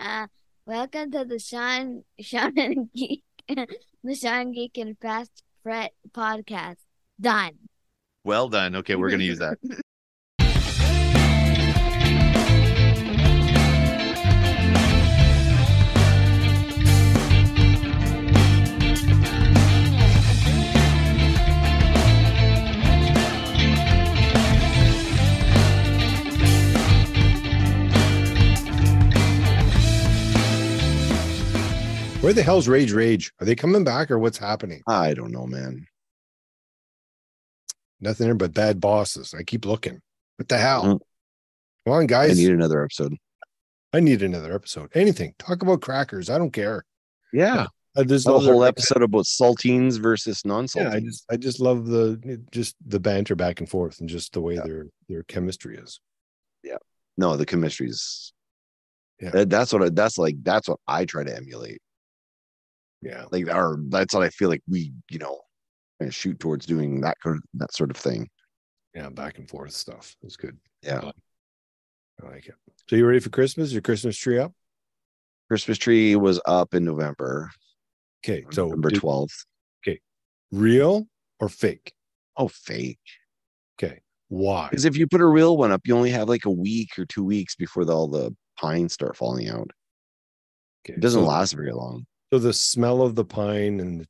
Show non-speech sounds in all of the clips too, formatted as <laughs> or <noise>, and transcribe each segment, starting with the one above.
Uh, welcome to the Sean, Sean and Geek, <laughs> the Sean Geek and Fast Fret podcast. Done. Well done. Okay, we're gonna use that. <laughs> Where the hell's Rage Rage? Are they coming back or what's happening? I don't know, man. Nothing here but bad bosses. I keep looking. What the hell? Mm. Come on, guys. I need another episode. I need another episode. Anything. Talk about crackers. I don't care. Yeah. I just a whole episode about saltines versus non-saltines. Yeah, I just I just love the just the banter back and forth and just the way Yeah. their their chemistry is. Yeah. No, the chemistry's Yeah. That- that's what I, that's like that's what I try to emulate. Yeah. Like our that's what I feel like we, you know, shoot towards doing that kind of that sort of thing. Yeah, back and forth stuff. It's good. Yeah. I like it. So you ready for Christmas? Your Christmas tree up? Christmas tree was up in November, Okay. So November did- 12th. real or fake? Oh, fake. Okay. Why? Because if you put a real one up, you only have like a week or two weeks before the, all the pines start falling out. Okay. It doesn't so, last very long. So the smell of the pine and the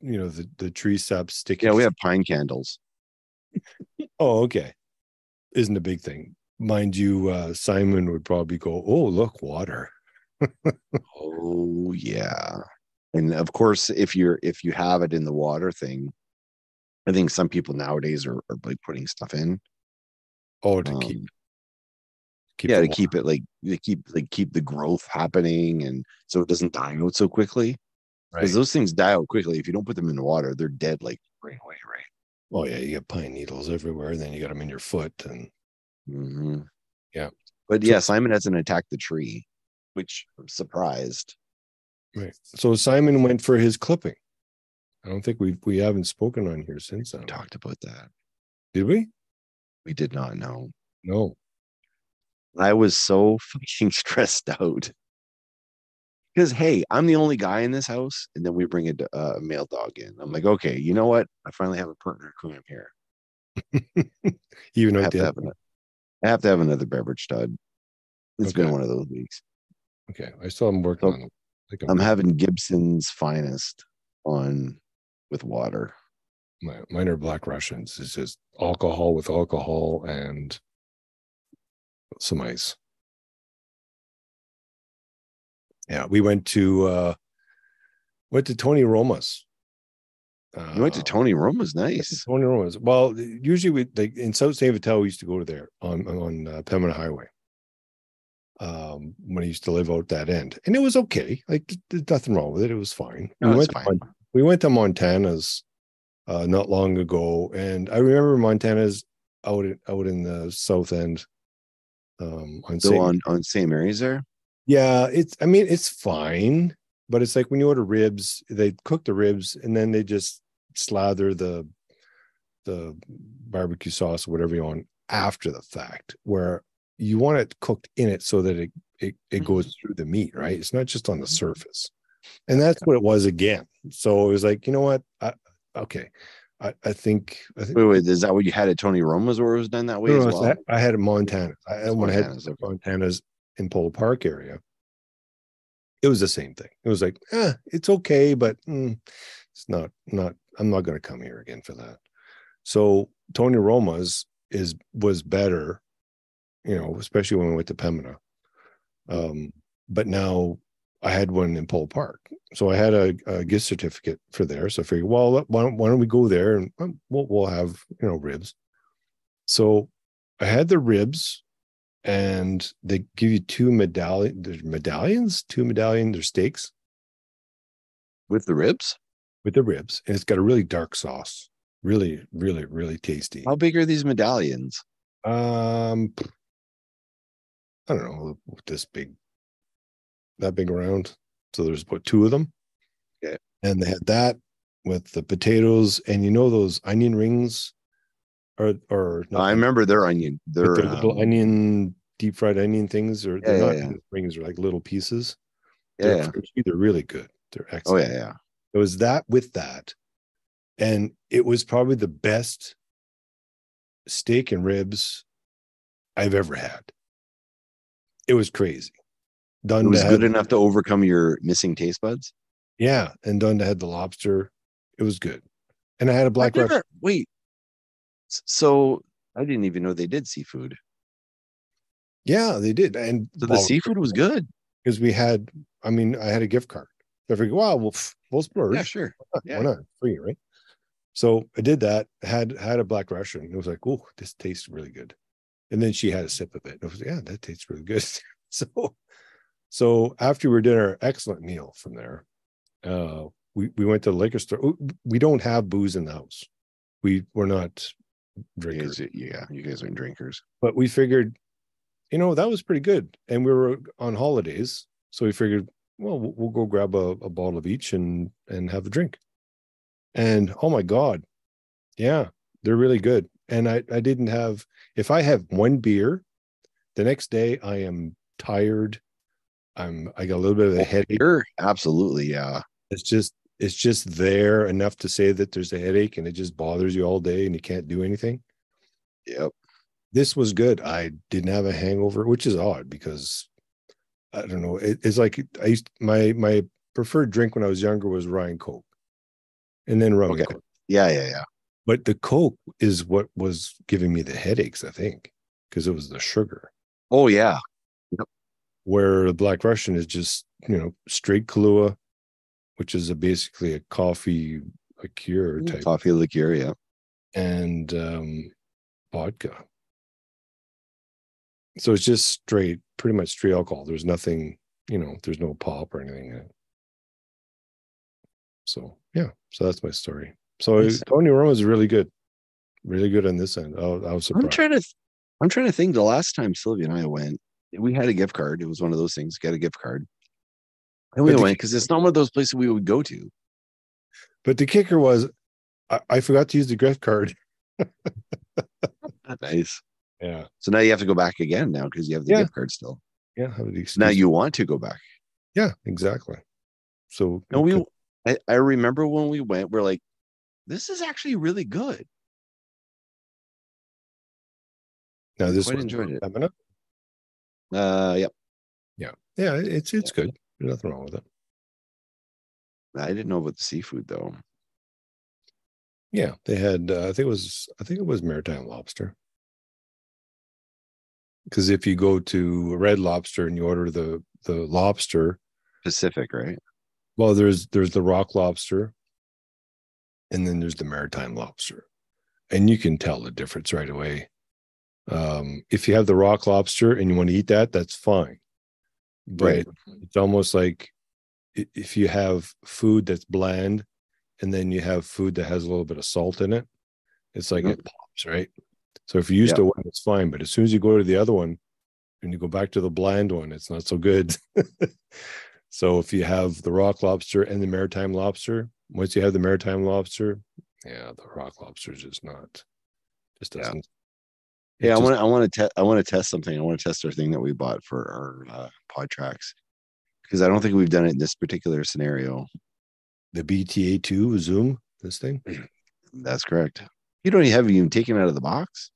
you know the the tree sap sticking. Yeah, we have pine candles. <laughs> Oh, okay. Isn't a big thing. Mind you, uh, Simon would probably go, Oh, look, water. <laughs> Oh yeah. And of course, if you're if you have it in the water thing, I think some people nowadays are, are like putting stuff in. Oh, to um, keep, keep yeah, to keep it like to keep like keep the growth happening and so it doesn't die out so quickly. Because right. those things die out quickly. If you don't put them in the water, they're dead like right away, right? Oh yeah, you get pine needles everywhere, and then you got them in your foot, and hmm Yeah. But So- yeah, Simon hasn't attacked the tree, which I'm surprised. right. So Simon went for his clipping. I don't think we we haven't spoken on here since We talked about that. Did we? We did not know. No. I was so <laughs> fucking stressed out. Because hey, I'm the only guy in this house, and then we bring a male dog in. I'm like, okay, you know what? I finally have a partner come here. <laughs> Even I have, to have I have to have another beverage stud. It's been one of those weeks. okay, I still haven't worked So, on. it. I think I'm having Gibson's finest on with water. my, mine are black Russians. It's just alcohol with alcohol and some ice. Yeah, we went to uh went to Tony Roma's. Uh, You went to Tony Roma's went to nice. Tony Roma's. Well, usually we like in South St. Vital, we used to go to there on on uh, Pembina Highway. Um, when I used to live out that end, and it was okay. Like there's nothing wrong with it. It was fine. No, we went fine. We went to Montana's uh, not long ago, and I remember Montana's out in, out in the south end. Um, on So St. on on St. Mary's there. Yeah, it's I mean it's fine, but it's like when you order ribs, they cook the ribs and then they just slather the the barbecue sauce or whatever you want after the fact, where you want it cooked in it so that it it, it goes through the meat, right? It's not just on the surface. And that's what it was again. So it was like, you know what? I, okay. I, I think I think Wait, wait, is that what you had at Tony Roma's where it was done that way no, well? I had it Montana. I, when I had Montana's, okay. Montana's in Polo Park area, it was the same thing. It was like, eh, it's okay, but mm, it's not not. I'm not going to come here again for that. So Tony Roma's is was better, you know, especially when we went to Pembina. Um, but now I had one in Polo Park, so I had a, a gift certificate for there. So I figured, well, why don't, why don't we go there and um, we'll we'll have you know ribs. So I had the ribs, and they give you two medallion there's medallions, two medallion, they're steaks With the ribs? with the ribs, and it's got a really dark sauce. Really, really, really tasty. How big are these medallions? Um, I don't know, this big, that big around. So there's about two of them. Okay. And they had that with the potatoes, and you know those onion rings, or or not I remember their onion. with Their the little um, onion deep fried onion things, or Yeah, they're yeah, not yeah. onion rings, they're like little pieces. Yeah, They're, yeah. they're really good. They're Oh excellent. yeah, yeah. It was that with that. And it was probably the best steak and ribs I've ever had. It was crazy. It Done was had, good enough to overcome your missing taste buds. Yeah. And Dunda had the lobster. It was good. And I had a black never- wait. So I didn't even know they did seafood. Yeah, they did. And So the seafood was good. because we had, I mean, I had a gift card. I figured, wow, well, we'll splurge. Yeah, sure. yeah. Why not? Free, right? So I did that. Had had a black Russian. It was like, oh, this tastes really good. And then she had a sip of it. And I was like, yeah, that tastes really good. <laughs> so, so after we did our excellent meal from there, uh, we we went to the liquor store. We don't have booze in the house. We we're not You drinkers, guys, yeah, you guys aren't drinkers. but we figured, you know, that was pretty good. And we were on holidays, so we figured, well, we'll, we'll go grab a, a bottle of each and and have a drink. And oh my god, yeah, they're really good. And I I didn't have if I have one beer, the next day I am tired. I'm I got a little bit of a oh, headache. Sure, absolutely, yeah. It's just it's just there enough to say that there's a headache and it just bothers you all day and you can't do anything Yep. this was good. I didn't have a hangover, which is odd because I don't know. It, it's like I used my my preferred drink when I was younger was Ryan Coke, and then rum Okay. Coke. Yeah, yeah, yeah. But the Coke is what was giving me the headaches. I think because it was the sugar. Oh yeah. Where the Black Russian is just you know straight Kahlua, which is a, basically a coffee liqueur type, Coffee liqueur, yeah. and um, vodka. So it's just straight, pretty much straight alcohol. There's nothing, you know, there's no pop or anything in it. So yeah, so that's my story. So Nice. Tony Roma is really good, really good on this end. I, I was I'm trying to th- I'm trying to think the last time Sylvia and I went, we had a gift card. It was one of those things, get a gift card. And we went because it's not one of those places we would go to. but the kicker was, I, I forgot to use the gift card. <laughs> Nice. Yeah, So now you have to go back again now because you have the Yeah. gift card still. yeah. Have Now you want to go back. yeah, exactly. So And we. I, I remember when we went, we're like, this is actually really good. now this quite one enjoyed it. Uh yep. Yeah, Yeah. it's it's good. There's nothing wrong with it. I didn't know about the seafood though. Yeah, they had. Uh, I think it was. I think it was maritime lobster. Because if you go to Red Lobster and you order the the lobster, Pacific, right? well, there's there's the rock lobster, and then there's the maritime lobster, and you can tell the difference right away. Um, if you have the rock lobster and you want to eat that, that's fine. But Right. it's almost like if you have food that's bland, and then you have food that has a little bit of salt in it, it's like Yep. it pops, right? So if you're used to one, it's fine. But as soon as you go to the other one, and you go back to the bland one, it's not so good. <laughs> so if you have the rock lobster and the maritime lobster, once you have the maritime lobster, yeah, the rock lobster is just not, just doesn't. It Yeah, I want to I want to test I want to test something. I want to test our thing that we bought for our uh, Podtraks. Because I don't think we've done it in this particular scenario. the BTA two Zoom. This thing? <clears throat> That's correct. You don't even have it even taken out of the box.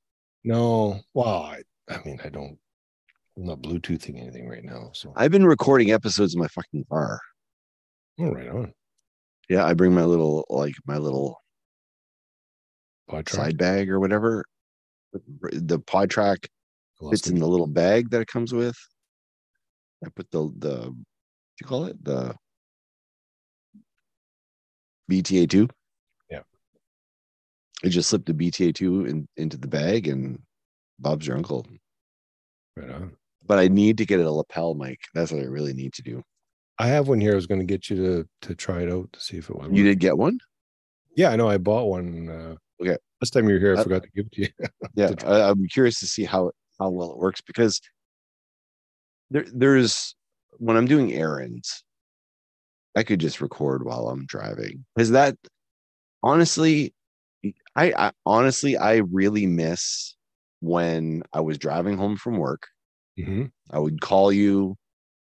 No. Well, I, I mean, I don't. I'm not Bluetoothing anything right now. So I've been recording episodes in my fucking car. oh, right on. Yeah, I bring my little like my little Pod side bag or whatever. The Podtrak fits in the little bag that it comes with. I put the the what do you call it? The BTA two. Yeah. I just slipped the BTA two in, into the bag and Bob's your uncle. Right on. But I need to get a lapel mic. That's what I really need to do. I have one here. I was going to get you to to try it out to see if it would. You work. did get one? Yeah, I know. I bought one. Uh, Okay. Last time you were here, I Uh, forgot to give it to you. <laughs> Yeah, I, I'm curious to see how how well it works because there there's when I'm doing errands, I could just record while I'm driving. Because that honestly, I, I honestly I really miss when I was driving home from work Mhm. I would call you.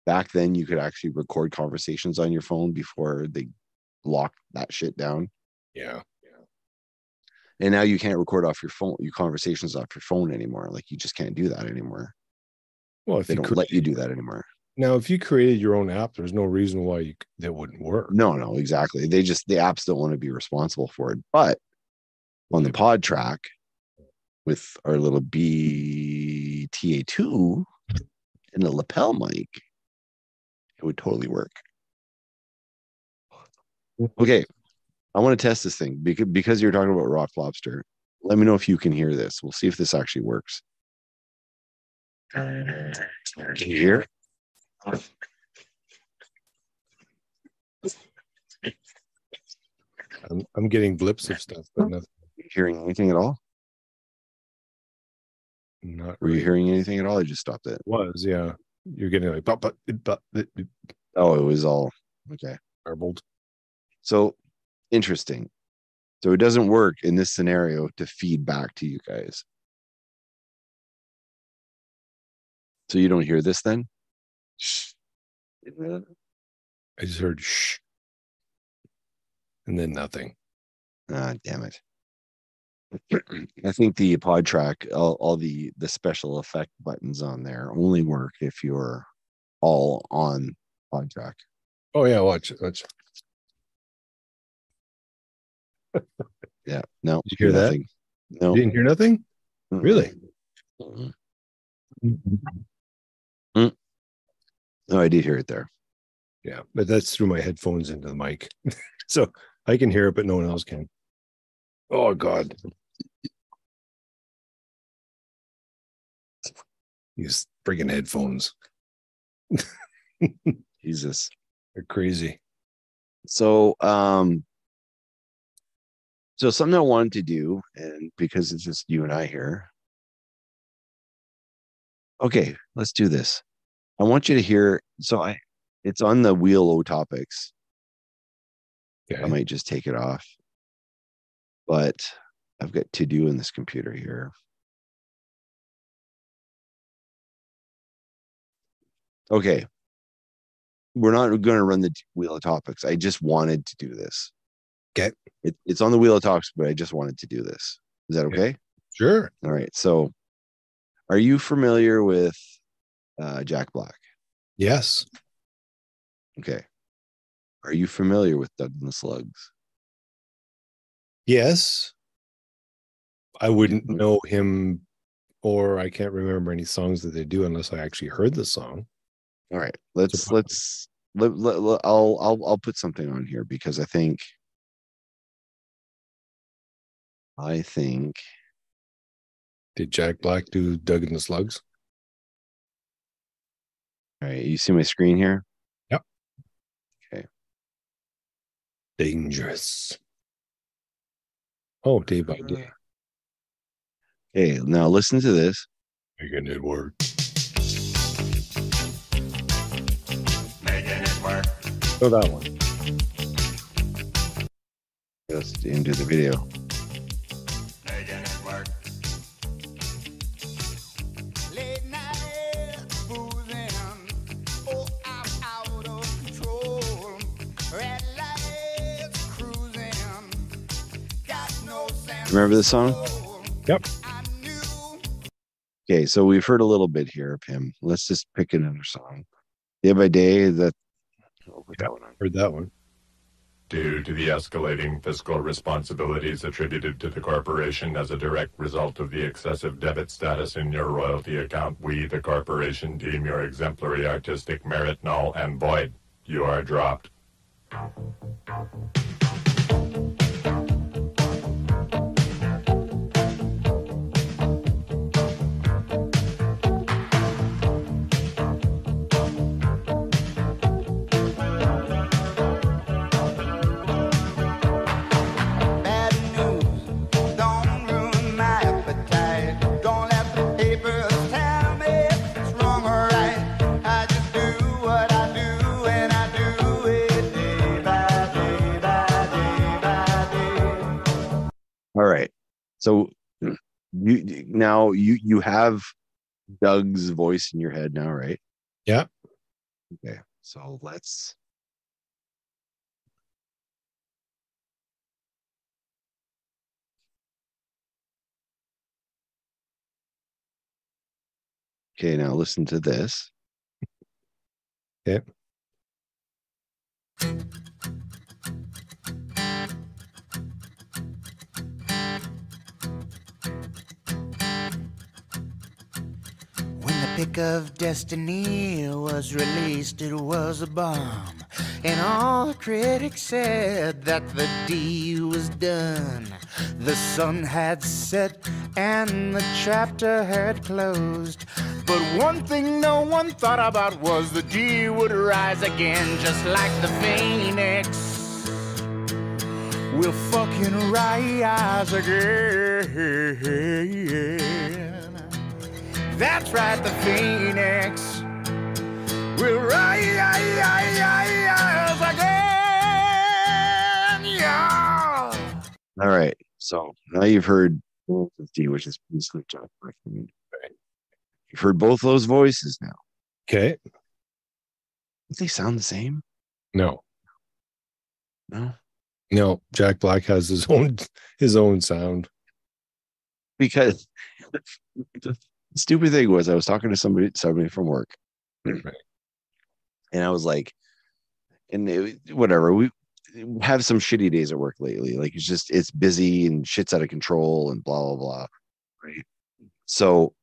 Back then, you could actually record conversations on your phone before they locked that shit down. Yeah. And now you can't record off your phone, your conversations off your phone anymore. Like you just can't do that anymore. Well, if They don't let you do that anymore. now, if you created your own app, there's no reason why you, that wouldn't work. No, no, exactly. They just the apps don't want to be responsible for it. But on the Podtrak with our little BTA2 and a lapel mic, it would totally work. Okay. I want to test this thing because because you're talking about rock lobster. Let me know if you can hear this. We'll see if this actually works. Can you hear? I'm, I'm getting blips of stuff, but nothing. Hearing anything at all? Not Were you hearing anything at all? I just stopped it. Was yeah. You're getting like but but but but Oh, it was all okay. garbled. So interesting. So it doesn't work in this scenario to feed back to you guys. So you don't hear this then? Shh. I just heard shh, and then nothing. Ah, damn it. <clears throat> I think the Podtrak, all, all the the special effect buttons on there only work if you're all on Podtrak. Oh yeah, watch watch. Yeah. No. Did you hear that? No. You didn't hear nothing? Mm-mm. Really? Mm-mm. No, I did hear it there. Yeah, but that's through my headphones into the mic, <laughs> so I can hear it, but no one else can. Oh God! These friggin' headphones. <laughs> Jesus. They're crazy. So, um, so something I wanted to do, and because it's just you and I here. Okay, let's do this. I want you to hear. So I, it's on the wheel O topics. Okay. I might just take it off, but I've got to do in this computer here. Okay. We're not going to run the wheel of topics. I just wanted to do this. Okay. It, it's on the wheel of talks, but I just wanted to do this. Is that Okay. Sure. All right. So, are you familiar with uh, Jack Black? Yes. Okay. Are you familiar with Doug and the Slugs? Yes. I wouldn't know him, or I can't remember any songs that they do unless I actually heard the song. All right. Let's let's let, let, let- I'll I'll I'll put something on here because I think I think Did Jack Black do Doug and the Slugs? all right, you see my screen here? Yep. Okay. Dangerous. Oh, day by day. Okay, now listen to this. Making it work. Making it work. Oh, that one. Just into the video. Remember this song? Yep. Okay, so we've heard a little bit here of him. Let's just pick another song. Day by day, that oh, put that one on. Heard that one. Due to the escalating fiscal responsibilities attributed to the corporation as a direct result of the excessive debit status in your royalty account, we, the corporation, deem your exemplary artistic merit null and void. You are dropped. So you now you you have Doug's voice in your head now, right? Yeah. Okay. So let's Okay, now listen to this. <laughs> Okay. Pick of destiny was released, it was a bomb. And all the critics said that the D was done. The sun had set and the chapter had closed. But one thing no one thought about was the D would rise again, just like the phoenix. We'll fucking rise again. That's right, the phoenix will rise again. Yeah. All right. So now you've heard 50, which is basically Jack Black. You've heard both those voices now. Okay. Do they sound the same? No, No. no. Jack Black has his own his own sound. Because the stupid thing was I was talking to somebody somebody from work. Right. <clears throat> And I was like, and it, whatever, we have some shitty days at work lately. Like it's just it's busy and shit's out of control and blah blah blah. Right. So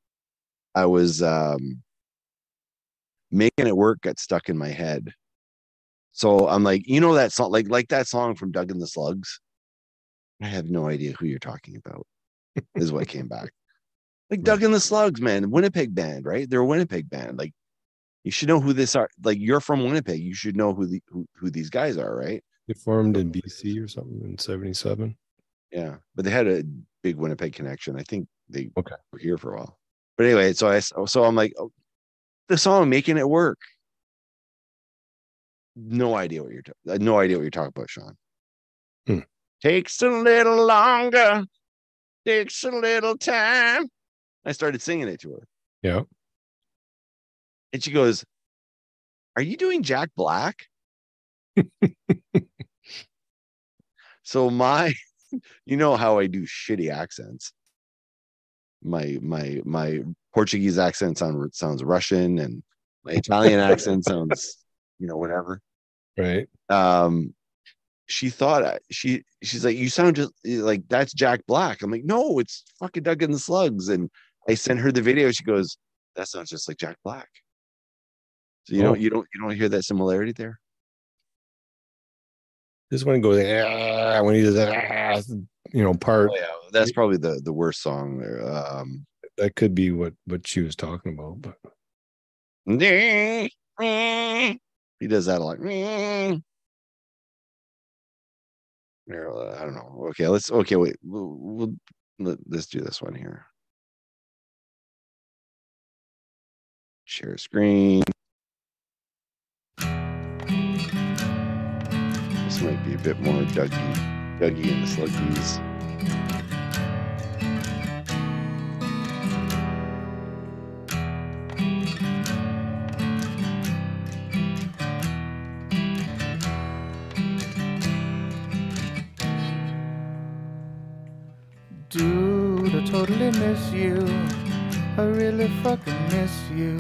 I was um making it work got stuck in my head. So I'm like, you know that song, like like that song from Doug and the Slugs. I have no idea who you're talking about. is what came back. Like Doug and the Slugs, man, Winnipeg band, right? They're a Winnipeg band. Like you should know who this are. Like you're from Winnipeg, you should know who the who, who these guys are, right? They formed in BC or something in '77. Yeah, but they had a big Winnipeg connection. I think they Okay. were here for a while. But anyway, so I so I'm like, oh, the song "Making It Work." No idea what you're talking. No idea what you're talking about, Sean. Hmm. Takes a little longer. Takes a little time. I started singing it to her, Yeah. and she goes, "Are you doing Jack Black?" <laughs> so my, <laughs> you know how I do shitty accents. My my my Portuguese accent sound, sounds Russian, and my Italian accent <laughs> sounds, you know, whatever. Right. um she thought she she's like you sound just like that's jack black i'm like no it's fucking doug and the slugs and i sent her the video. She goes that sounds just like jack black. So you Oh. don't you don't you don't hear that similarity there? This one goes "Ah," when he does that, "Ah," you know, part. Oh, yeah. That's probably the the worst song there. Um that could be what what she was talking about. But <laughs> he does that a lot. Uh, i don't know. Okay let's okay wait. We'll, we'll let, let's do this one here share screen. This might be a bit more dougie dougie and the sluggies I really fucking miss you.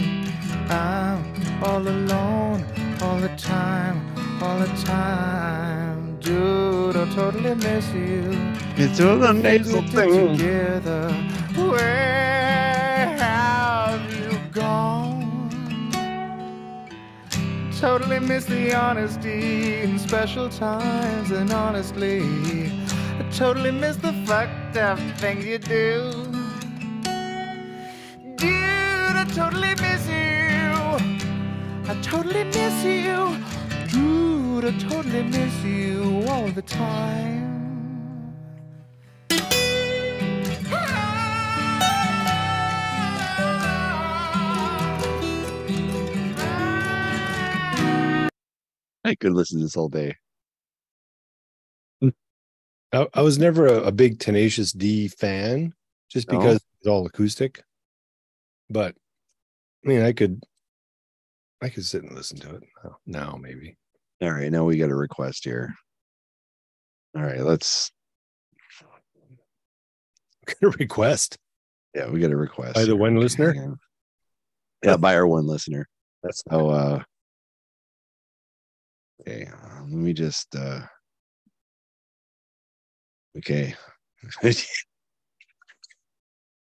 I'm all alone all the time, all the time. Dude, I totally miss you. it's all the thing together. Where have you gone? Totally miss the honesty in special times, and honestly, I totally miss the fucked up things you do. Totally miss you. I totally miss you. Dude, I totally miss you all the time. i could listen to this all day I, I was never a, a big Tenacious D fan, just No? because it's all acoustic. But I mean, I could, I could sit and listen to it now, now maybe. All right, now we got a request here. All right, let's. <laughs> Get a request. Yeah, we got a request By the one Okay, listener? Yeah, by our one listener. That's Oh, uh, okay. uh, Let me just. uh Okay. <laughs>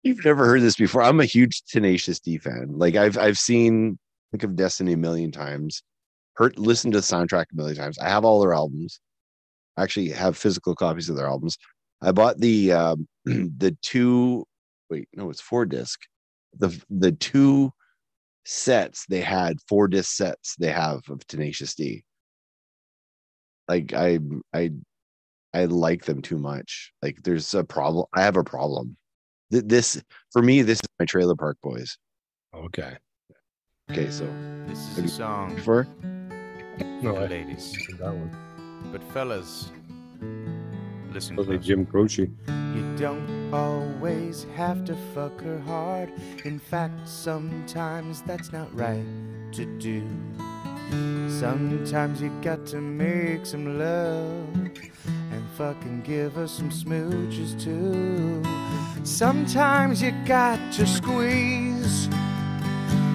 You've never heard this before. I'm a huge Tenacious D fan. Like I've I've seen Pick of Destiny a million times. Heard listened to the soundtrack a million times. I have all their albums. I actually have physical copies of their albums. I bought the um <clears throat> the two wait, no, it's four disc. The the two sets they had, four disc sets they have of Tenacious D. Like I I I like them too much. Like there's a problem. I have a problem. Th- This for me, this is my trailer park boys. okay. Okay, so This is a song before No, for I ladies. that one. But fellas, listen Those are close. Jim Croce. You don't always have to fuck her hard. In fact, sometimes that's not right to do. Sometimes you got to make some love and fucking give her some smooches too. Sometimes you got to squeeze.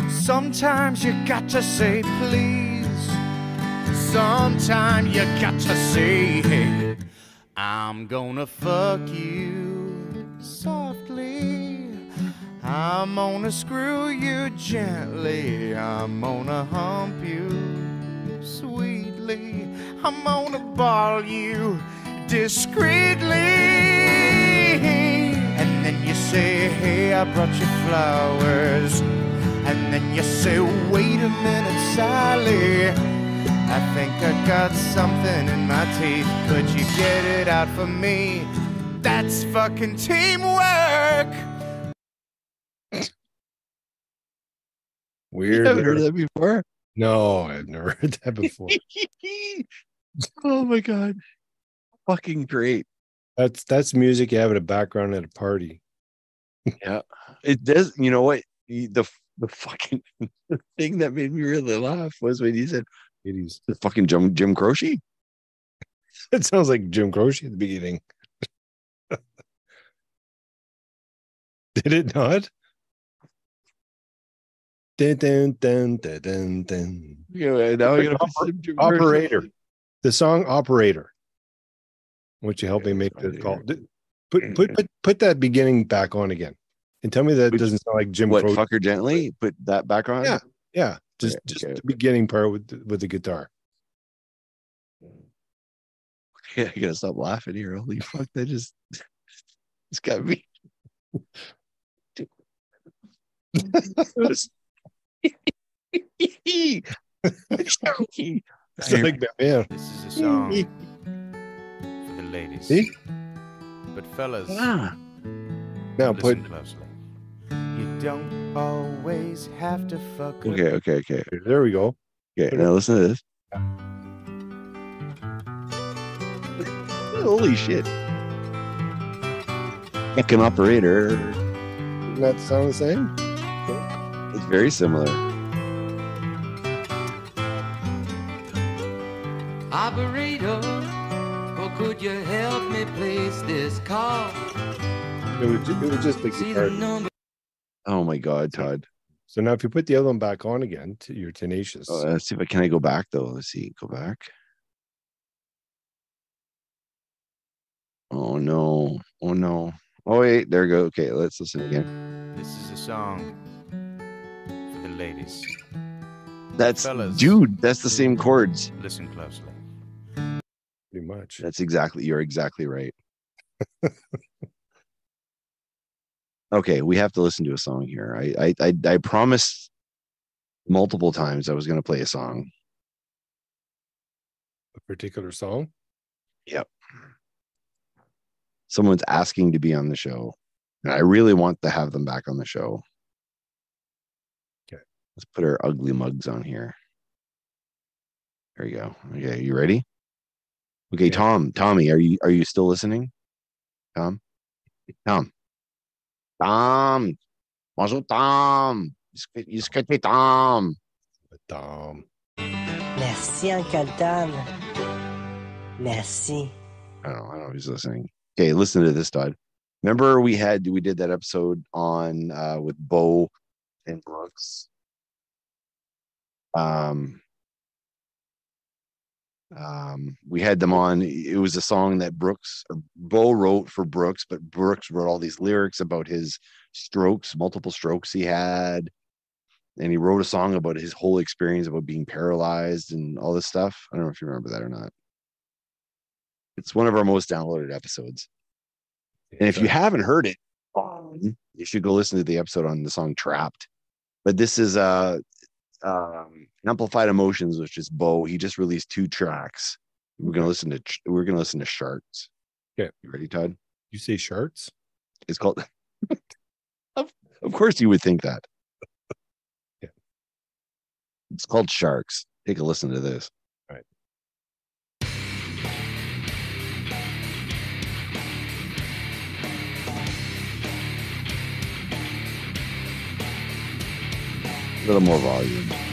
Sometimes you got to say please. Sometimes you got to say, hey, I'm gonna fuck you softly. I'm gonna screw you gently. I'm gonna hump you sweetly. I'm gonna ball you discreetly. And then you say, Hey, I brought you flowers. And then you say, Wait a minute, Sally. I think I got something in my teeth. Could you get it out for me? That's fucking teamwork. you Weird. haven't heard that before. No, I've never heard that before. <laughs> oh my god, fucking great! that's that's music you have in a background at a party. Yeah, it does. You know what? The the, the fucking <laughs> the thing that made me really laugh was when you said 80s. the fucking Jim Jim Croce. <laughs> It sounds like Jim Croce at the beginning. <laughs> Did it not? Dun, dun, dun, dun, dun, dun. Yeah, now I gotta Oper- put some Jim Croce. Operator. The song Operator. Would you help me make the call? Put put put put that beginning back on again. And tell me that Which- doesn't sound like Jim What Croce. fucker gently? Put that back on. Yeah. Yeah. Just Okay, just okay. the beginning part with the, with the guitar. <laughs> Yeah, I gotta stop laughing here. Holy fuck! That just <laughs> <laughs> it's got me. It's like that, man. This is a song for the ladies. See? But fellas, Ah, Now put listen closely. You don't always have to fuck. okay, okay, okay, there we go. okay. Now listen to this. Holy shit! Fucking operator. Doesn't that sound the same? It's very similar. Operator, or could you help me place this call? It was ju- it was just the See the guitar. number. Oh my god, Todd. So now if you put the other one back on again, you're tenacious. Oh, let's see if I can I go back though. Let's see. Go back. Oh no. Oh no. Oh wait, there we go. Okay, let's listen again. This is a song for the ladies. That's Fellas. dude, that's the same chords. Listen closely. Pretty much. That's exactly you're exactly right. okay, we have to listen to a song here. I I I, I promised multiple times I was gonna play a song. A particular song. Yep. Someone's asking to be on the show. And I really want to have them back on the show. Okay. Let's put our ugly mugs on here. There you go. Okay, you ready? Okay, Yeah. Tom, Tommy, are you are you still listening? Tom? Tom. Tom. Bonjour, Tom. Discuter Tom. But, um, Merci, Uncle Tom. Merci. I don't know. I don't know who's listening. Okay, listen to this, Todd. Remember we had we did that episode on uh with Bo and Brooks. Um um we had them on it was a song that brooks or bo wrote for brooks but brooks wrote all these lyrics about his strokes multiple strokes he had. And he wrote a song about his whole experience about being paralyzed and all this stuff. I don't know if you remember that or not. It's one of our most downloaded episodes. And if you haven't heard it you should go listen to the episode on the song trapped. But this is uh um amplified emotions which is bo he just released two tracks. We're gonna listen to we're gonna listen to sharks Okay. you ready todd? You say sharks? it's called <laughs> of, of course you would think that. Yeah. it's called sharks. Take a listen to this a little more volume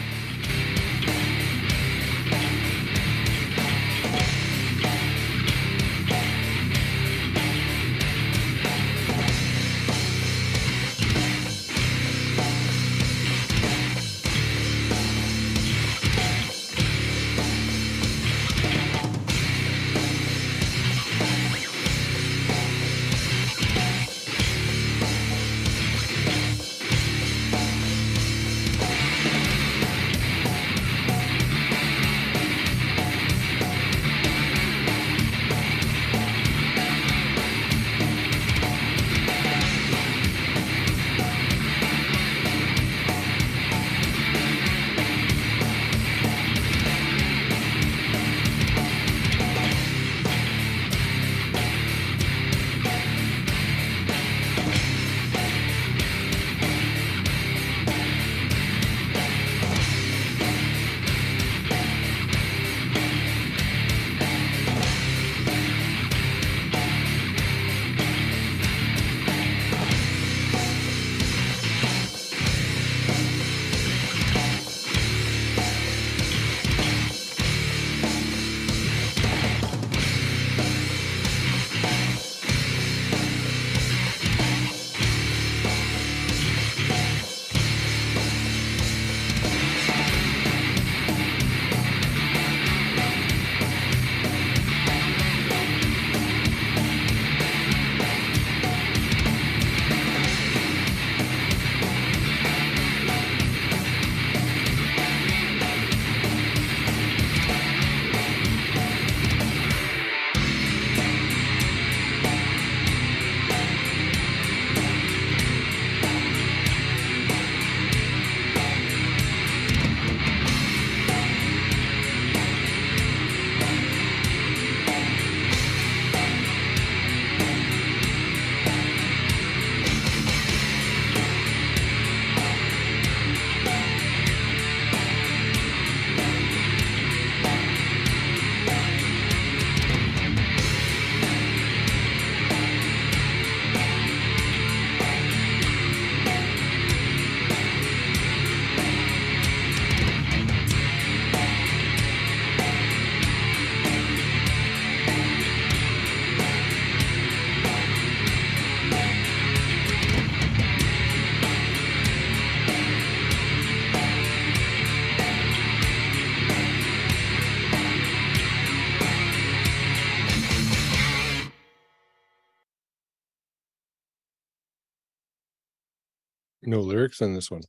No lyrics on this one.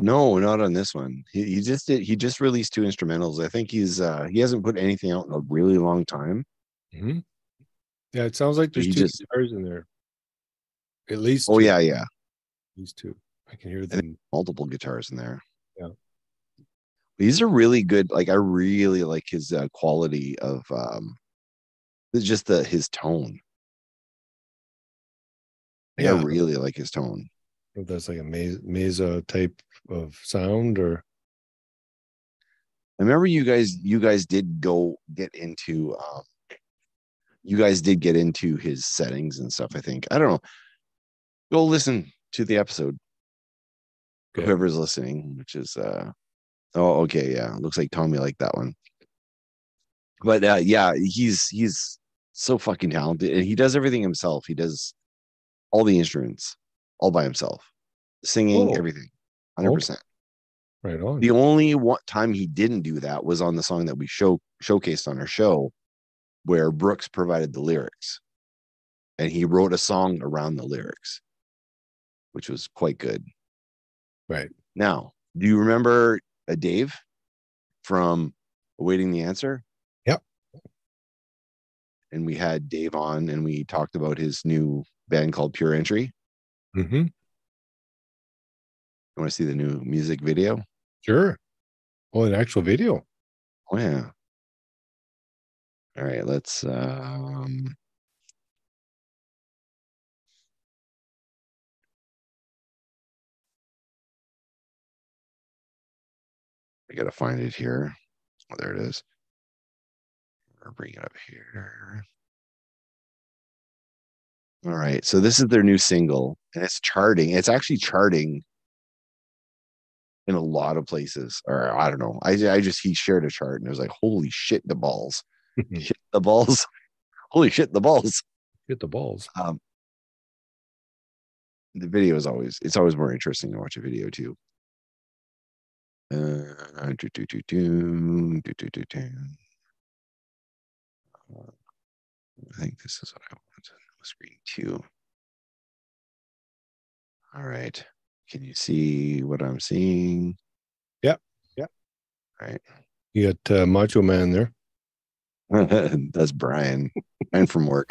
No, not on this one. He, he just did. He just released two instrumentals. I think he's uh he hasn't put anything out in a really long time. Mhm. Yeah, it sounds like there's He two just- guitars in there. At least. Oh two. yeah, yeah, These two. I can hear them. multiple guitars in there. Yeah. These are really good. Like I really like his uh, quality of um, it's just the his tone. Like, I really like his tone. That's like a mesa, mesa type of sound or I remember you guys you guys did go get into um you guys did get into his settings and stuff, I think. I don't know. Go listen to the episode. Okay. whoever's listening, which is uh oh okay, yeah. Looks like Tommy liked that one. But uh yeah, he's he's so fucking talented and he does everything himself. He does all the instruments all by himself. Singing, Oh. everything. 100%. Right on. The only one time he didn't do that was on the song that we show showcased on our show, where Brooks provided the lyrics, and he wrote a song around the lyrics, which was quite good. Right. Now, do you remember a Dave from Awaiting the Answer? Yep. And we had Dave on, and we talked about his new band called Pure Entry. Mm-hmm. You want to see the new music video? Sure. Oh, an actual video. Oh yeah. All right, let's um I gotta find it here. Oh, there it is. Or bring it up here. All right. So this is their new single and it's charting. It's actually charting in a lot of places. Or I don't know. I, I just, he shared a chart and it was like, holy shit, the balls. <laughs> shit, the balls. <laughs> holy shit, the balls. Hit the balls. Um, the video is always, it's always more interesting to watch a video too. Uh. I think this is what I wanted. Screen two. All right. Can you see what I'm seeing? Yep. Yep. All right. You got uh, Macho Man there. <laughs> That's Brian. Brian from work.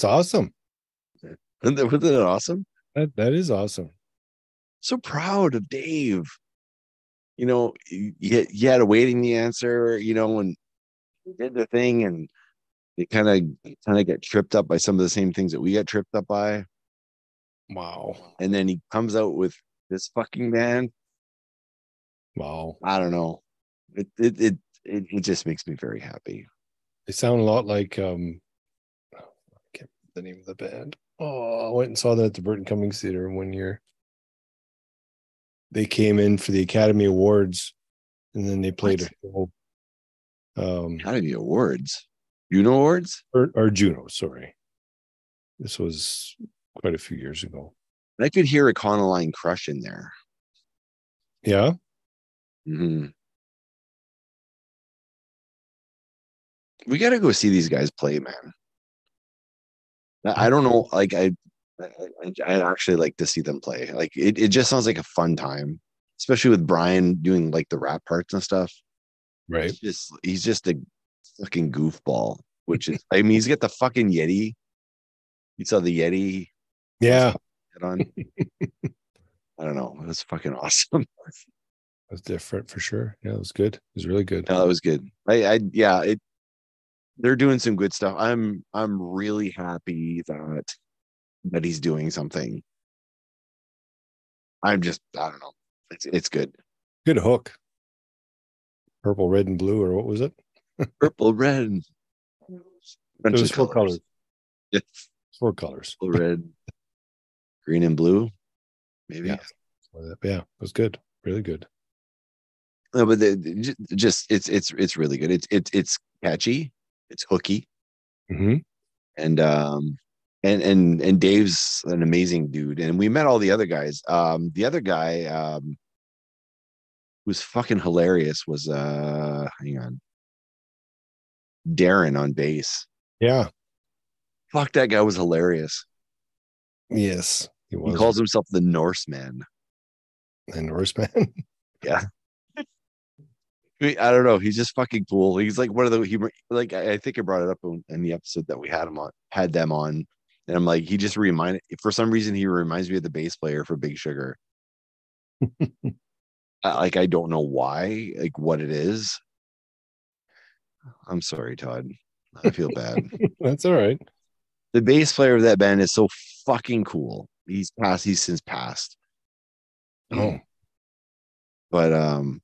That's awesome. Wasn't that, wasn't it awesome? That that is awesome. So proud of Dave. You know, you, you had awaiting the answer, you know, and he did the thing and they kind of kind of get tripped up by some of the same things that we got tripped up by. Wow. And then he comes out with this fucking band. Wow. I don't know. It it it it, it just makes me very happy. They sound a lot like um I can't remember the name of the band. Oh, I went and saw that at the Burton Cummings Theater one year. They came in for the Academy Awards and then they played a show. Um Academy Awards. Juno awards? or, or Juno, sorry. This was quite a few years ago. I could hear Econoline Crush in there. Yeah. Mm-hmm. We got to go see these guys play, man. I don't know, like I, I, I actually like to see them play. Like it, it just sounds like a fun time, especially with Brian doing like the rap parts and stuff. Right. He's just he's just a fucking goofball. Which is, I mean, he's got the fucking Yeti. You saw the Yeti Yeah. on. I don't know. It was fucking awesome. It was different for sure. Yeah, it was good. It was really good. No, that was good. I, I yeah, it they're doing some good stuff. I'm I'm really happy that that he's doing something. I'm just I don't know. It's it's good. Good hook. Purple, red, and blue, or what was it? Purple, red, and It was four colors. Yeah, Four colors. purple, red, green, and blue. Maybe. Yeah. Yeah, it was good. Really good. No, but the, the- just it's it's it's really good. It's it's it's catchy. It's hooky. hmm and um and and and Dave's an amazing dude and we met all the other guys um the other guy um who's fucking hilarious was uh hang on Darren on bass Yeah. fuck that guy was hilarious Yes. He was he calls himself the Norseman The Norseman. <laughs> yeah mean, I don't know he's just fucking cool he's like one of the he like I, I think I brought it up in, in the episode that we had him on had them on and I'm like he just reminded for some reason he reminds me of the bass player for Big Sugar <laughs> I- like I don't know why, like what it is. I'm sorry, Todd. I feel bad. <laughs> That's all right. the bass player of that band is so fucking cool. He's passed. He's since passed. Oh, But um,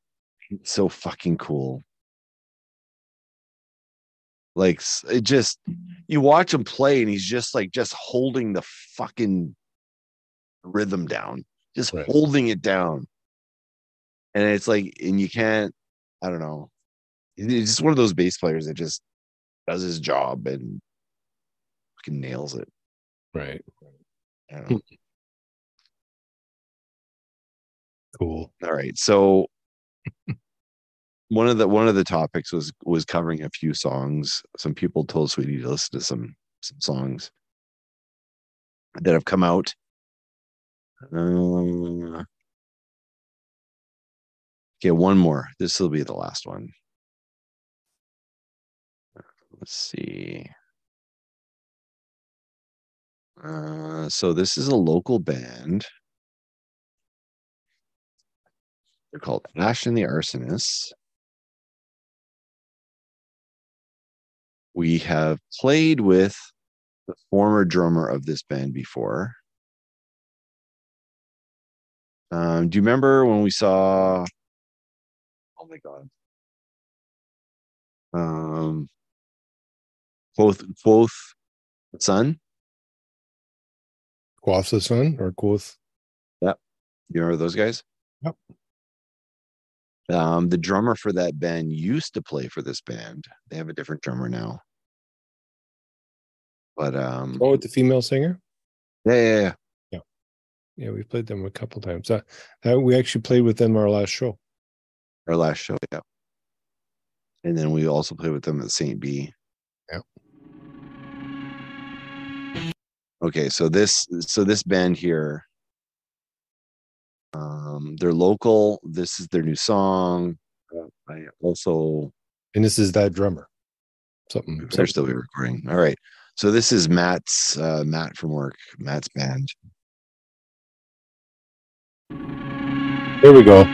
so fucking cool. Like it just you watch him play and he's just like just holding the fucking rhythm down, just Right. holding it down. And it's like, and you can't, I don't know. He's just one of those bass players that just does his job and fucking nails it. right. I don't know. Cool. All right. So one of the one of the topics was was covering a few songs. Some people told Sweetie to listen to some some songs that have come out. Uh, okay, one more. This will be the last one. Let's see. Uh, so this is a local band. They're called Ash and the Arsonists. We have played with the former drummer of this band before. Um, do you remember when we saw? Oh my god! Um, both both son. Quoth the Sun or Quoth? Yep. You remember those guys? Yep. Um, the drummer for that band used to play for this band. They have a different drummer now. But um, Oh, with the female singer? yeah, yeah, yeah. Yeah, we played them a couple times. Uh, uh, we actually played with them our last show. our last show, yeah. And then we also played with them at St. B. Yeah. Okay, so this so this band here, um, they're local. This is their new song. Uh, I also And this is that drummer. something. they're something. still be recording. All right. So this is Matt's uh Matt from work, Matt's band. Here we go.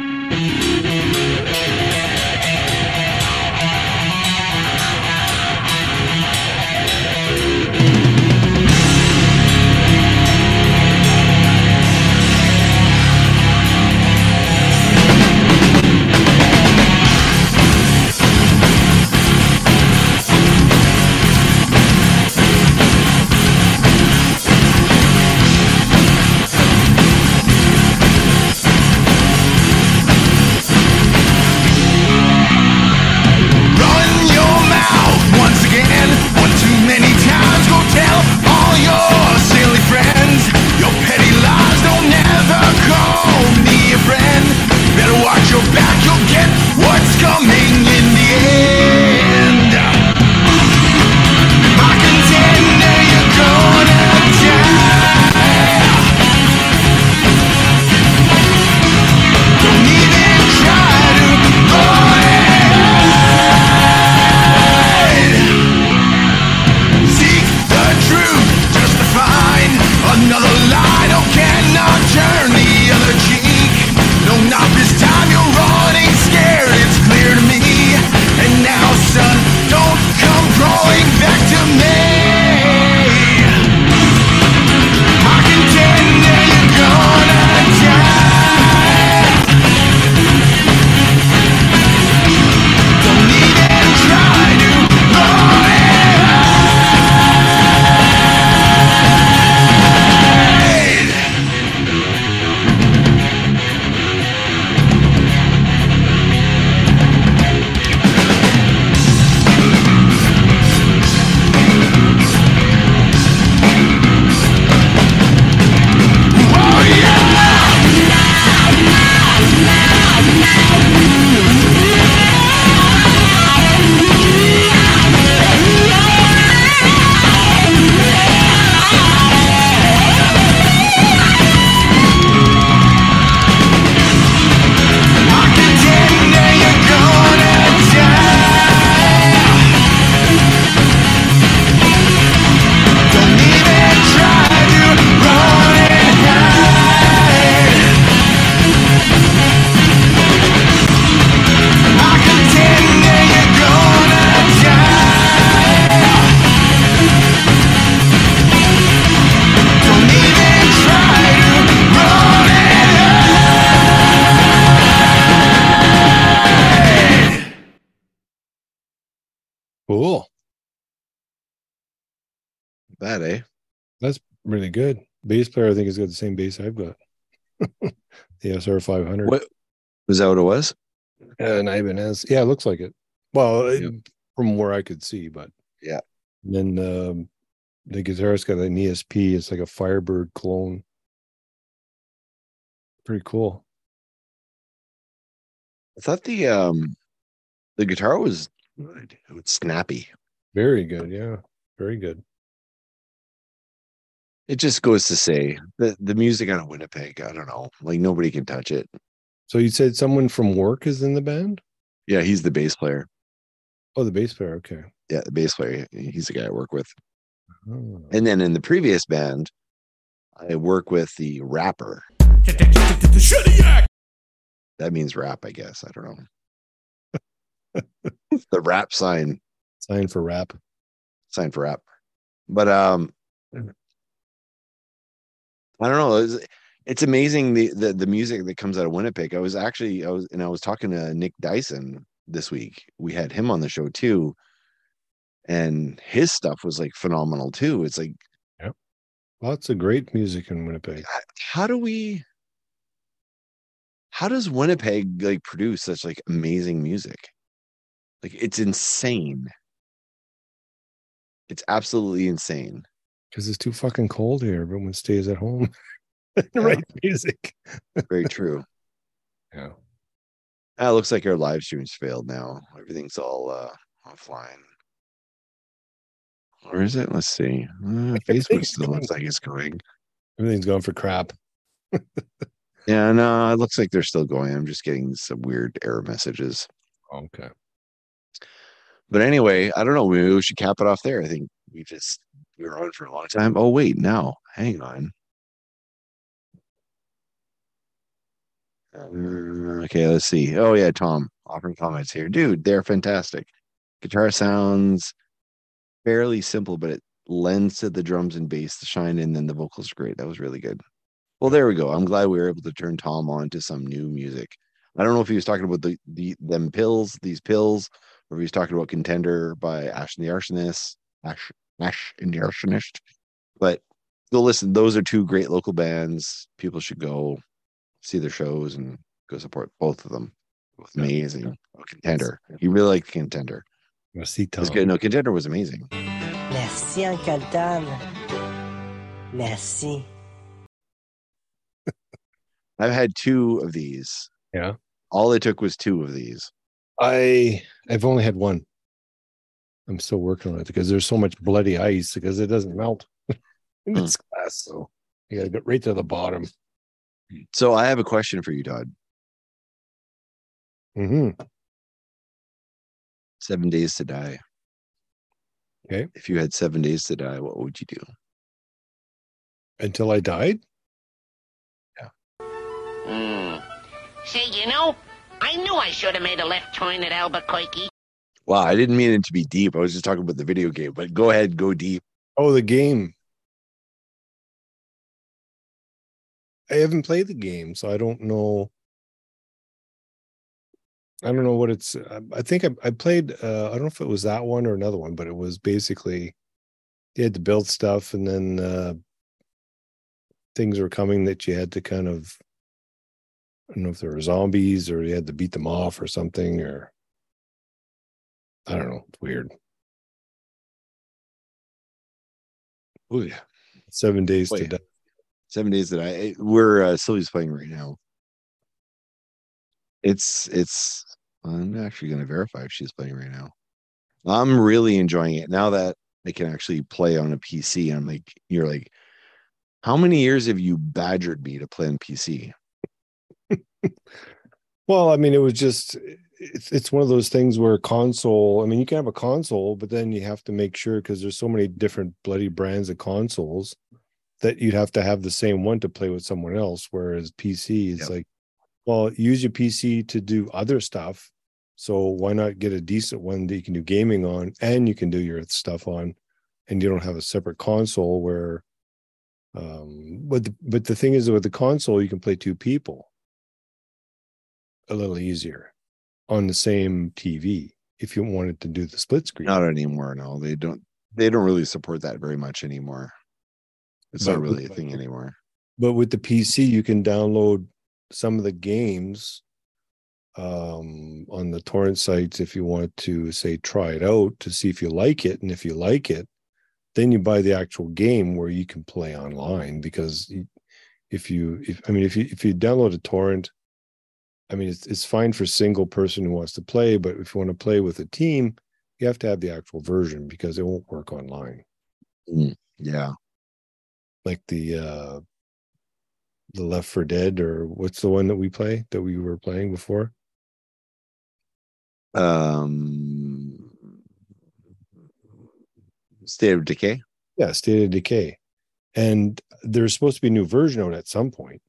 Bad, eh? That's really good. Bass player, I think, has got the same bass I've got. <laughs> the SR 500. What was that what it was? Uh, an Ibanez. Yeah, it looks like it. Well, it- from where I could see, but Yeah. And then um, the guitarist got an ESP. It's like a Firebird clone. Pretty cool. I thought the um the guitar was good. It was snappy. Very good. Yeah, very good. It just goes to say the the music out of Winnipeg. I don't know, like nobody can touch it. So you said someone from work is in the band? Yeah, he's the bass player. Oh, the bass player. Okay. Yeah, the bass player. He's the guy I work with. Oh. And then in the previous band, I work with the rapper. That means rap, I guess. I don't know. <laughs> the rap sign Sign for rap. sign for rap. But um I don't know. It's, it's amazing the, the the music that comes out of Winnipeg. I was actually I was and I was talking to Nick Dyson this week. We had him on the show too. And his stuff was like phenomenal too. It's like yep. Lots of great music in Winnipeg. how do we how does Winnipeg like produce such like amazing music? Like it's insane. It's absolutely insane. Because it's too fucking cold here. Everyone stays at home. <laughs> Yeah. right music. <laughs> Very true. Yeah. Ah, it looks like our live stream's failed now. Everything's all uh offline. Where is it? Let's see. Uh, <laughs> Facebook still looks like it's going. Everything's going for crap. Yeah, no, it looks like they're still going. I'm just getting some weird error messages. Okay. But anyway, I don't know. Maybe we should cap it off there. I think we just we were on for a long time. Oh wait, now hang on. Uh, okay, let's see. Oh yeah, Tom offering comments here, dude. They're fantastic. Guitar sounds fairly simple, but it lends to the drums and bass to shine and Then the vocals are great. That was really good. Well, there we go. I'm glad we were able to turn Tom on to some new music. I don't know if he was talking about the the them pills, these pills, or if he was talking about Contender by Ash and the Arsonist, Ash, Ash and the Arsonist. But go listen. Those are two great local bands. People should go see their shows and go support both of them. Both amazing. Oh, Contender. You really like Contender. Merci, Tom. It's good. No, Contender was amazing. Merci, Uncle Dan. Merci. <laughs> I've had two of these. Yeah. All it took was two of these. I I've only had one. I'm still working on it because there's so much bloody ice because it doesn't melt in this glass. So you gotta get right to the bottom. So I have a question for you, Todd. Mm-hmm. Seven days to die. Okay. If you had seven days to die, what would you do? Until I died. Yeah. Hmm. Say, you know, I knew I should have made a left turn at Albuquerque. Wow, I didn't mean it to be deep. I was just talking about the video game, but go ahead, go deep. Oh, the game. I haven't played the game, so I don't know. I don't know what it's. I- think I, I played. Uh, I don't know if it was that one or another one, but it was basically you had to build stuff, and then uh, things were coming that you had to kind of. I don't know if there were zombies or you had to beat them off or something, or I don't know. It's weird. Oh yeah. Seven days Wait. to die. Seven days that I we're uh, Sylvie's playing right now. It's it's I'm actually gonna verify if she's playing right now. I'm really enjoying it now that I can actually play on a PC. I'm like, you're like, how many years have you badgered me to play on PC? <laughs> Well, I mean, it was just it's it's one of those things where console. I mean, you can have a console, but then you have to make sure because there's so many different bloody brands of consoles that you'd have to have the same one to play with someone else. Whereas PC, it's Yep. like, well, use your PC to do other stuff. So why not get a decent one that you can do gaming on and you can do your stuff on, and you don't have a separate console where. Um, but the, but the thing is, with the console, you can play two people a little easier on the same TV if you wanted to do the split screen. Not anymore. No, they don't. They don't really support that very much anymore. It's But not with- really a thing anymore. But with the PC, you can download some of the games um, on the torrent sites if you want to say try it out to see if you like it, and if you like it, then you buy the actual game where you can play online. Because if you, if I mean, if you if you download a torrent, I mean, it's it's fine for single person who wants to play, but if you want to play with a team, you have to have the actual version because it won't work online. Yeah. like the uh the left for dead or what's the one that we play that we were playing before Um. State of Decay. yeah state of decay and there's supposed to be a new version out at some point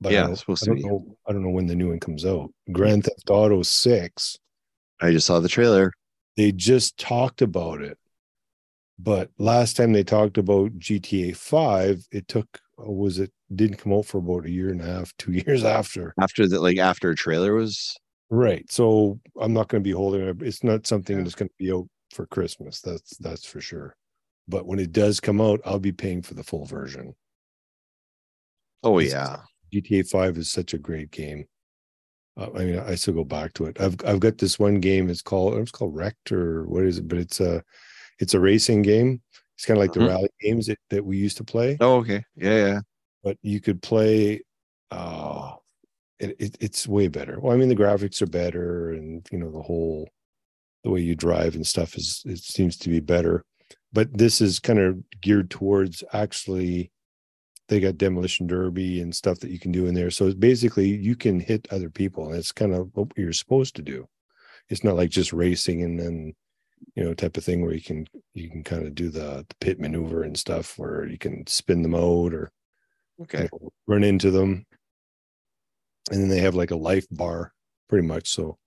but Yeah, I don't, supposed I don't be. know i don't know when the new one comes out grand theft auto 6 I just saw the trailer. they just talked about it but last time they talked about gta 5 it took uh, was it didn't come out for about a year and a half two <laughs> years after After that, like after a trailer was. Right. So I'm not going to be holding it. It's not something that's going to be out for Christmas. That's that's for sure. But when it does come out, I'll be paying for the full version. Oh yeah. GTA 5 is such a great game. Uh, I mean, I still go back to it. I've I've got this one game. It's called it's called Wrecked or what is it? But it's a it's a racing game. It's kind of like the rally games that, that we used to play. Oh okay. Yeah yeah. But you could play. Oh, it, it it's way better. Well, I mean, the graphics are better, and you know the whole the way you drive and stuff is it seems to be better. But this is kind of geared towards actually they got demolition derby and stuff that you can do in there. So basically you can hit other people, and it's kind of what you're supposed to do. it's not like just racing and then you know type of thing where you can you can kind of do the, the pit maneuver and stuff where you can spin them out or Okay. you know, run into them and then they have like a life bar pretty much so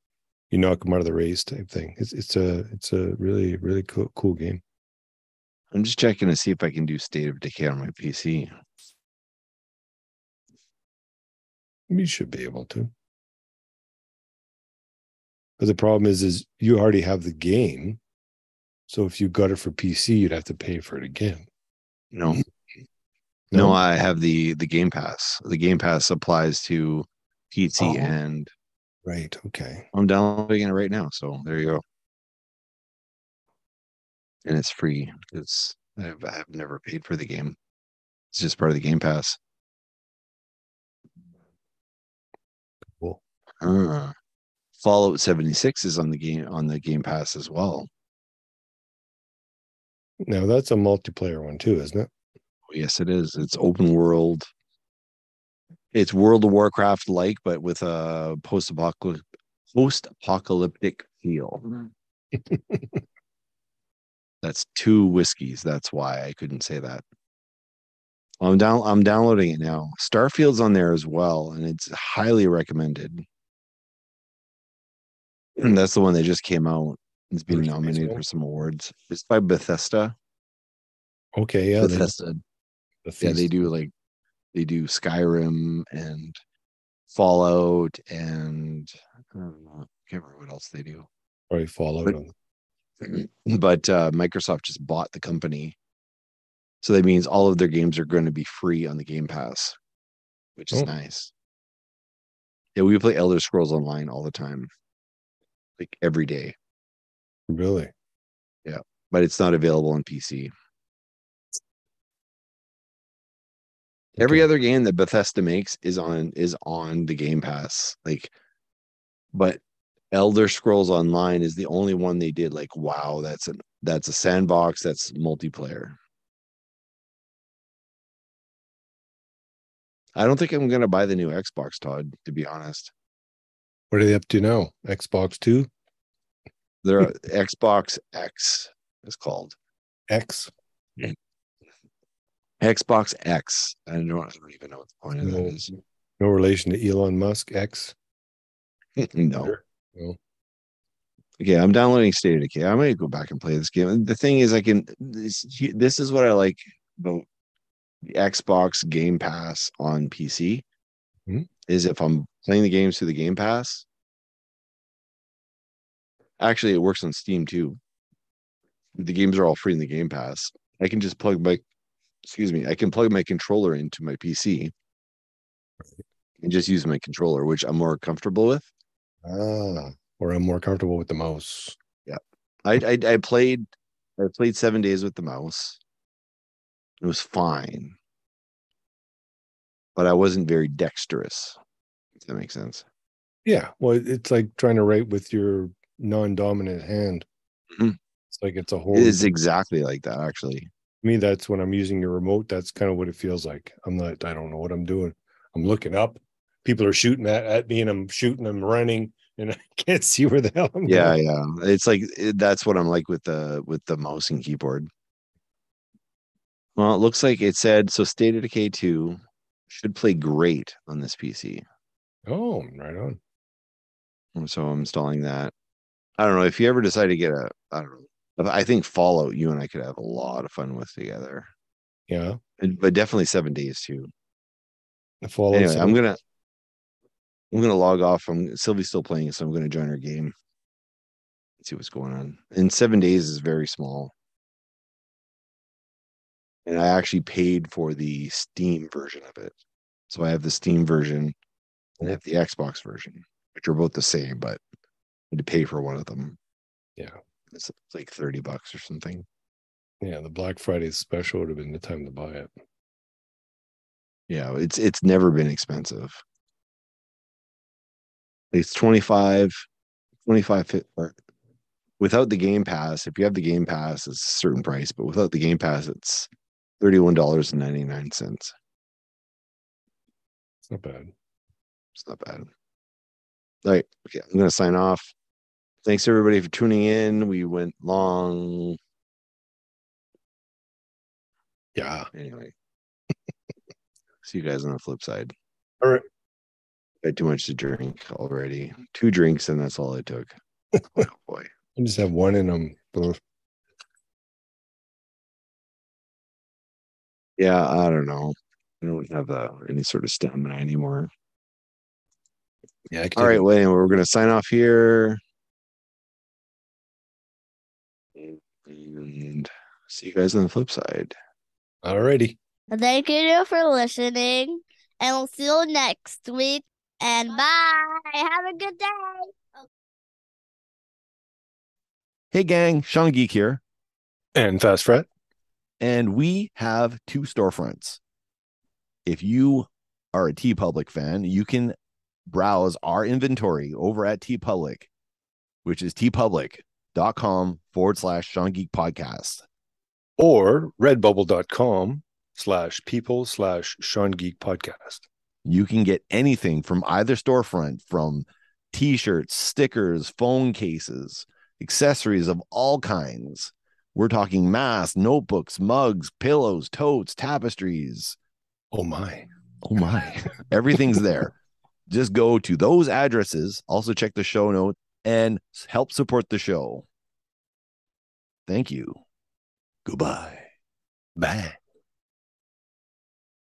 you knock them out of the race type thing it's it's a it's a really really cool cool game I'm just checking to see if I can do State of Decay on my PC. you should be able to but the problem is is you already have the game so if you got it for pc you'd have to pay for it again No. No, I have the the Game Pass. The Game Pass applies to PC Oh. and right okay I'm downloading it right now. So there you go. And it's free. It's I've, I've never paid for the game. It's just part of the Game Pass. Cool. Uh, Fallout 76 is on the game on the Game Pass as well. now that's a multiplayer one too isn't it Yes, it is. It's open world. It's World of Warcraft like, but with a post apocalyptic post apocalyptic feel. <laughs> <laughs> That's two whiskeys. That's why I couldn't say that. I'm down. I'm downloading it now. Starfield's on there as well, and it's highly recommended. And that's the one that just came out. It's being nominated for some awards. It's by Bethesda. okay yeah they- Bethesda. Yeah, they do like they do Skyrim and Fallout and I don't know, I can't remember what else they do. probably fallout But- on but uh, Microsoft just bought the company. So that means all of their games are going to be free on the Game Pass, which is Oh. nice. Yeah, we play Elder Scrolls Online all the time, like every day, really Yeah, but it's not available on PC. Every other game that Bethesda makes is on is on the Game Pass. Like, but Elder Scrolls Online is the only one they did. Like, wow, that's an that's a sandbox. That's multiplayer. I don't think I'm gonna buy the new Xbox, Todd. To be honest, what are they up to now xbox 2 they're uh, Xbox X is called x Xbox X. I don't, I don't even know what the point of that No. is. no relation to elon musk x <laughs> no. Sure. Okay, I'm downloading State of Decay. I might go back and play this game. And The thing is, I can. This, this is what I like about the Xbox Game Pass on PC. Mhm. Is if I'm playing the games through the Game Pass. Actually, it works on Steam too. The games are all free in the Game Pass. I can just plug my, excuse me, I can plug my controller into my PC and just use my controller, which I'm more comfortable with. Ah or i'm more comfortable with the mouse I, I I played I played seven days with the mouse. It was fine. But I wasn't very dexterous. If that makes sense. yeah well it's like trying to write with your non-dominant hand Mhm. it's like it's a whole It is exactly like that, actually. me that's when i'm using your remote that's kind of what it feels like i'm not i don't know what i'm doing i'm looking up people are shooting at, at me and i'm shooting i'm running and <laughs> i can't see where the hell i'm Yeah, going. yeah. It's like it, that's what I'm like with the with the mouse and keyboard. Well, it looks like it said so State of Decay 2 should play great on this PC. oh right on So I'm installing that. I don't know if you ever decide to get a I don't know. I think Fallout you and I could have a lot of fun with together. yeah but definitely seven days too. the fallout Anyway, I'm gonna I'm gonna log off. I'm Sylvie's still playing, so I'm gonna join her game. See what's going on. And seven days is very small. And I actually paid for the Steam version of it. So I have the Steam version and I have the Xbox version, which are both the same, but I had to pay for one of them. Yeah. It's like 30 bucks or something. yeah the black friday special would have been the time to buy it Yeah, it's it's never been expensive. It's 25 25 fi- or without the game pass, if you have the game pass, it's a certain price, but without the game pass, it's $31.99. it's not bad It's not bad. All right. Okay. I'm gonna sign off. Thanks everybody for tuning in. We went long. Yeah. Anyway. <laughs> See you guys on the flip side. All right. Had too much to drink already. Two drinks and that's all I took. <laughs> oh boy. I just have one in them. Both. Yeah, I don't know. I don't have uh, any sort of stamina anymore. Yeah. I can All take right, a- well, anyway, we're gonna sign off here. And see you guys on the flip side. All righty. Thank you for listening, and we'll see you next week. And bye. Have a good day. Hey, gang, Sean Geek here. And Fast Fret. And we have two storefronts. If you are a Tee Public fan, you can browse our inventory over at Tee Public, which is teepublic.com forward slash Sean Geek Podcast. Or redbubble.com slash people slash Sean Geek Podcast. You can get anything from either storefront from t shirts, stickers, phone cases, accessories of all kinds. We're talking masks, notebooks, mugs, pillows, totes, tapestries. Oh my. Oh my. <laughs> Everything's there. Just go to those addresses. Also, check the show note and help support the show. Thank you. Goodbye. Bye.